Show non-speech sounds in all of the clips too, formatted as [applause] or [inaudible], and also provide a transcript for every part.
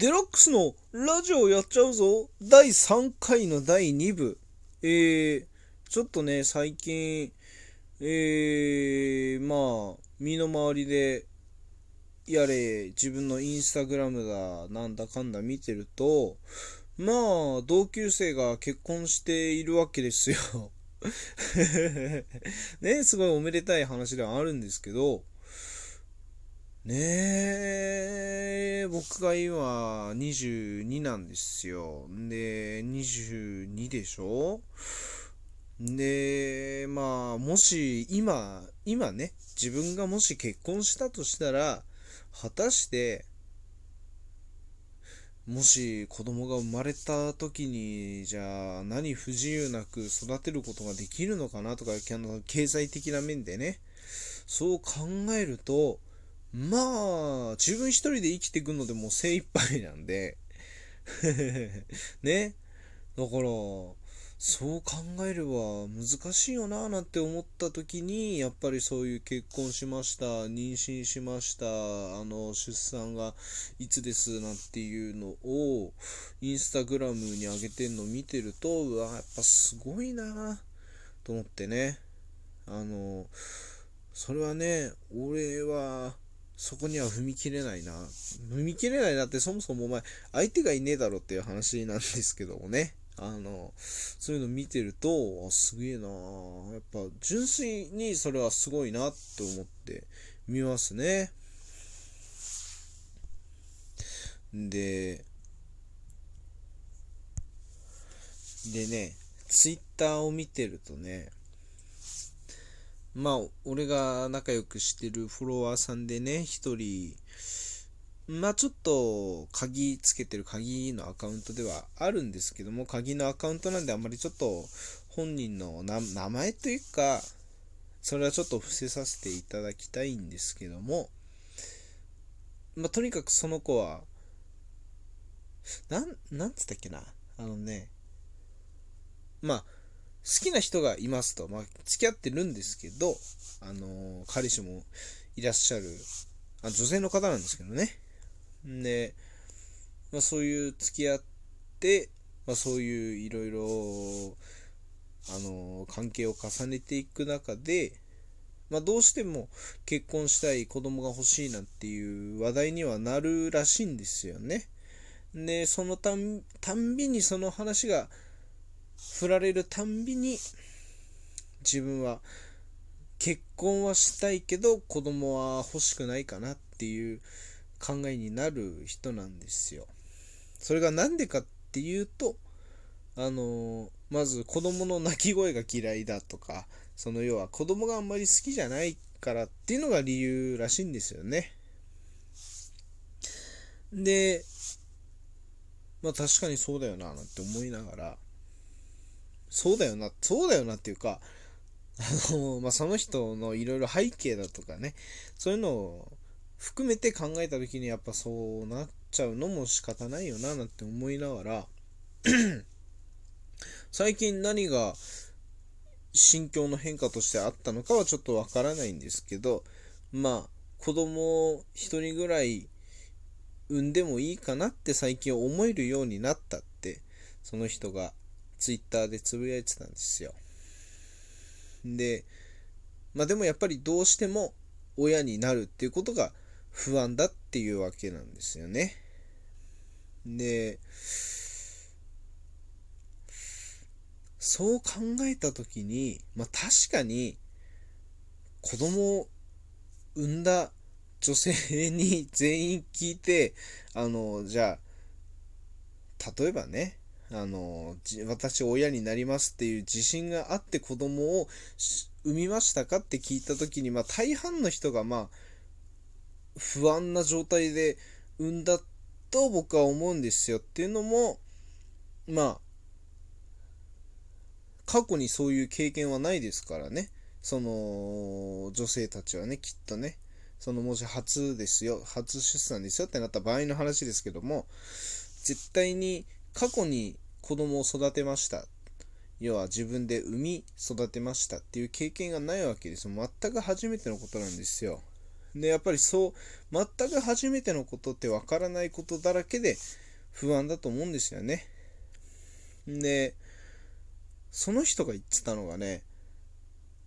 デラックスのラジオやっちゃうぞ第3回の第2部。えー、ちょっとね、最近、えー、まあ、身の回りで、やれ、自分のインスタグラムだ、なんだかんだ見てると、まあ、同級生が結婚しているわけですよ。[laughs] ね、すごいおめでたい話ではあるんですけど、ねえ、僕が今22なんですよ。で、22でしょ？で、まあ、もし今、今ね、自分がもし結婚したとしたら、果たして、もし子供が生まれた時に、じゃあ何不自由なく育てることができるのかなとか、経済的な面でね、そう考えると、まあ、自分一人で生きていくのでもう精一杯なんで [laughs] ね。だから、そう考えれば難しいよななんて思った時に、やっぱりそういう結婚しました、妊娠しました、あの、出産がいつですなんていうのを、インスタグラムに上げてんの見てると、うわ、やっぱすごいなと思ってね。あの、それはね、俺は、そこには踏み切れないな。踏み切れないなってそもそもお前、相手がいねえだろっていう話なんですけどもね。あの、そういうの見てると、あ、すげえなやっぱ、純粋にそれはすごいなって思って見ますね。で、でね、ツイッターを見てるとね、まあ、俺が仲良くしてるフォロワーさんでね、一人、まあちょっと鍵つけてる鍵のアカウントではあるんですけども、鍵のアカウントなんであんまりちょっと本人の名前というか、それはちょっと伏せさせていただきたいんですけども、まあとにかくその子は、なん、なんつったっけな、あのね、まあ、好きな人がいますと、まあ、付き合ってるんですけど、あの彼氏もいらっしゃる、あ女性の方なんですけどね。で、まあ、そういう付き合って、まあ、そういういろいろ、あの関係を重ねていく中で、まあ、どうしても結婚したい子供が欲しいなんていう話題にはなるらしいんですよね。で、そのたんたんびにその話が振られるたんびに自分は結婚はしたいけど子供は欲しくないかなっていう考えになる人なんですよ。それが何でかっていうとあのまず子供の泣き声が嫌いだとかその要は子供があんまり好きじゃないからっていうのが理由らしいんですよね。でまあ確かにそうだよななんて思いながらそうだよな、そうだよなっていうか、あの、まあ、その人のいろいろ背景だとかね、そういうのを含めて考えた時にやっぱそうなっちゃうのも仕方ないよな、なんて思いながら、[clears throat] 最近何が心境の変化としてあったのかはちょっとわからないんですけど、まあ、子供を一人ぐらい産んでもいいかなって最近思えるようになったって、その人がツイッターでつぶやいてたんですよ。で、まあでもやっぱりどうしても親になるっていうことが不安だっていうわけなんですよね。で、そう考えた時に、まあ確かに子供を産んだ女性に全員聞いて、あの、じゃあ、例えばね、あの、私親になりますっていう自信があって子供を産みましたかって聞いた時に、まあ大半の人がまあ不安な状態で産んだと僕は思うんですよっていうのも、まあ過去にそういう経験はないですからね。その女性たちはね、きっとね。そのもし初ですよ、初出産ですよってなった場合の話ですけども、絶対に過去に子供を育てました。要は自分で産み育てましたっていう経験がないわけですよ。全く初めてのことなんですよ。で、やっぱりそう、全く初めてのことってわからないことだらけで不安だと思うんですよね。で、その人が言ってたのがね、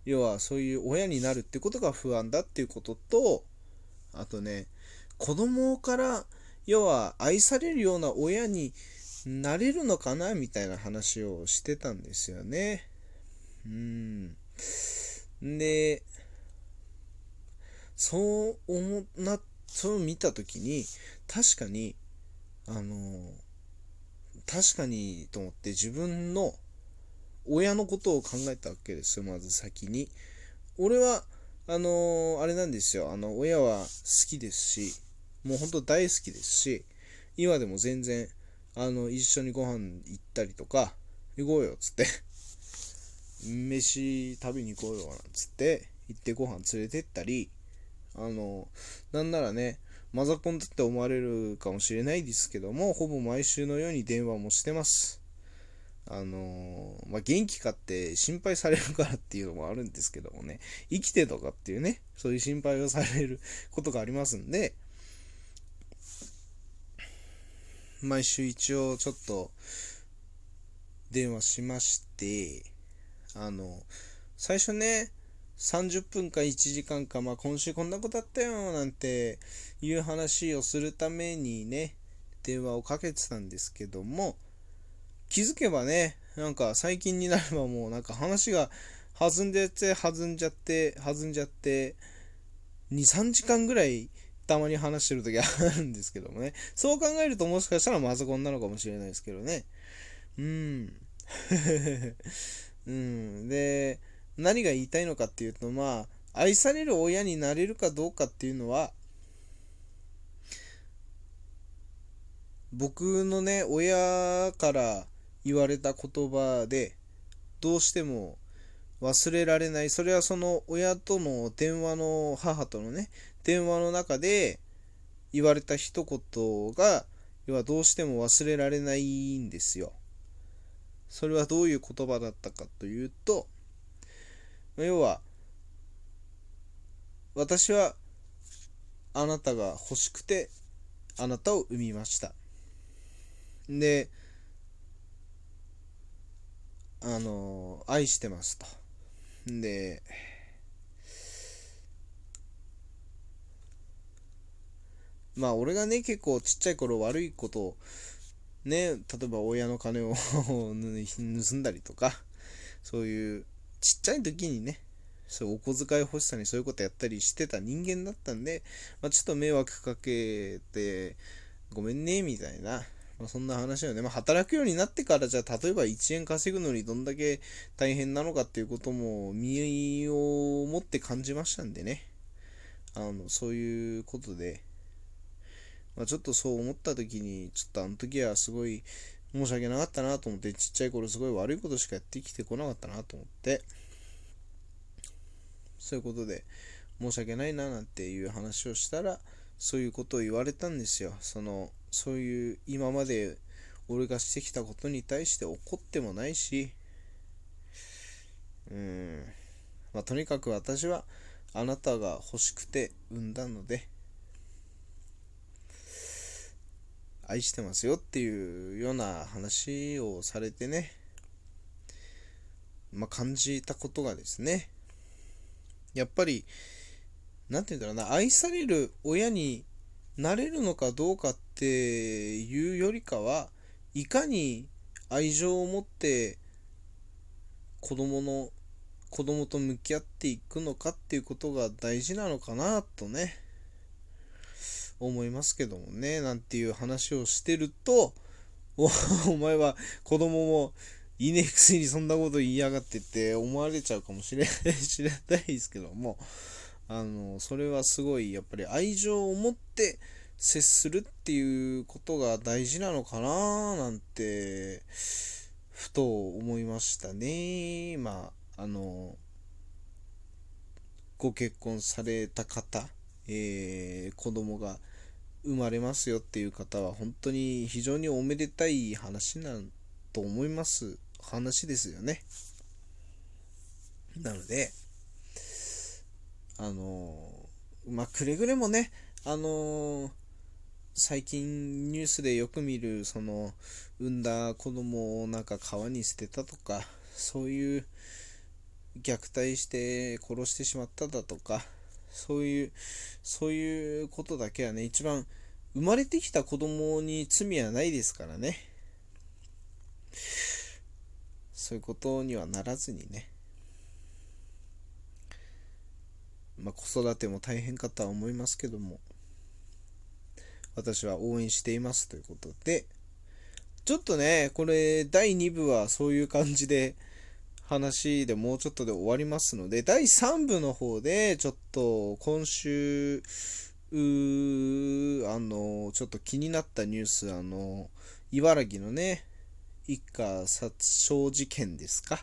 要はそういう親になるってことが不安だっていうことと、あとね、子供から要は愛されるような親になれるのかなみたいな話をしてたんですよね。うん。で、そう思な、そう見たときに、確かに、あの、確かにと思って自分の親のことを考えたわけですよ、まず先に。俺は、あのあれなんですよ、あの、親は好きですし、もうほんと大好きですし、今でも全然、あの、一緒にご飯行ったりとか、行こうよ、つって [laughs] 飯食べに行こうよ、なんつって、行ってご飯連れてったり、あの、なんならね、マザコンだって思われるかもしれないですけども、ほぼ毎週のように電話もしてます。あのまあ、元気かって心配されるからっていうのもあるんですけどもね、生きてとかっていうね、そういう心配をされることがありますんで、毎週一応ちょっと電話しまして、あの、最初ね、30分か1時間か、まあ今週こんなことあったよなんていう話をするためにね、電話をかけてたんですけども、気づけばね、なんか最近になればもうなんか話が弾んでて、弾んじゃって、弾んじゃって、2、3時間ぐらいたまに話してる時あるんですけどもね。そう考えるともしかしたらマザコンなのかもしれないですけどね。うん。[laughs] うん。で、何が言いたいのかっていうと、まあ、愛される親になれるかどうかっていうのは、僕のね、親から言われた言葉で、どうしても忘れられない。それはその親との電話の、母とのね、電話の中で言われた一言が、要はどうしても忘れられないんですよ。それはどういう言葉だったかというと、要は、私はあなたが欲しくてあなたを産みました。で、あの、愛してますと。で、まあ俺がね、結構ちっちゃい頃悪いことを、ね、例えば親の金を [laughs] 盗んだりとか、そういうちっちゃい時にね、そうお小遣い欲しさにそういうことやったりしてた人間だったんで、まあ、ちょっと迷惑かけて、ごめんね、みたいな、まあ、そんな話をね、まあ、働くようになってから、じゃあ、例えば1円稼ぐのにどんだけ大変なのかっていうことも身をもって感じましたんでね、あの、そういうことで、まあ、ちょっとそう思った時に、ちょっとあの時はすごい申し訳なかったなと思って、ちっちゃい頃すごい悪いことしかやってきてこなかったなと思って、そういうことで申し訳ないななんていう話をしたら、そういうことを言われたんですよ。その、そういう今まで俺がしてきたことに対して怒ってもないし、うん、まあ、とにかく私はあなたが欲しくて産んだので、愛してますよっていうような話をされてね、まあ、感じたことがですね、やっぱり、なんて言うんだろうな、愛される親になれるのかどうかっていうよりかは、いかに愛情を持って子供の、子供と向き合っていくのかっていうことが大事なのかなとね、思いますけどもね、なんていう話をしてると、お [laughs] お前は子供もいいねくせにそんなこと言いやがってって思われちゃうかもしれない知れないですけども、あの、それはすごいやっぱり愛情を持って接するっていうことが大事なのかななんて、ふと思いましたね。まあ、あの、ご結婚された方、えー、子供が生まれますよっていう方は本当に非常におめでたい話なんと思います。話ですよね。なのであのまあ、くれぐれもね、あの最近ニュースでよく見る、その、産んだ子供をなんか川に捨てたとか、そういう虐待して殺してしまっただとか、そういう、そういうことだけはね、一番生まれてきた子供に罪はないですからね。そういうことにはならずにね。まあ、子育ても大変かとは思いますけども、私は応援していますということで、ちょっとね、これ、第2部はそういう感じで、話でもうちょっとで終わりますので、第3部の方で、ちょっと今週、あの、ちょっと気になったニュース、あの、茨城のね、一家殺傷事件ですか？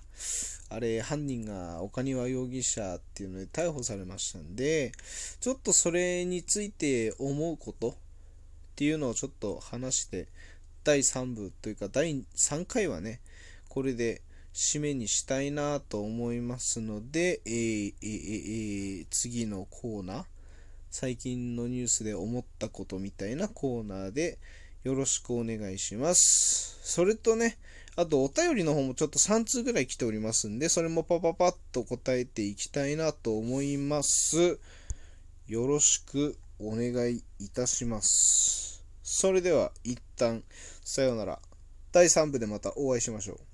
あれ、犯人が岡庭容疑者っていうので逮捕されましたんで、ちょっとそれについて思うことっていうのをちょっと話して、第3部というか第3回はね、これで締めにしたいなと思いますので、えーえー、次のコーナー、最近のニュースで思ったことみたいなコーナーでよろしくお願いします。それとね、あとお便りの方もちょっと3通ぐらい来ておりますんで、それもパパパッと答えていきたいなと思います。よろしくお願いいたします。それでは一旦、さようなら。第3部でまたお会いしましょう。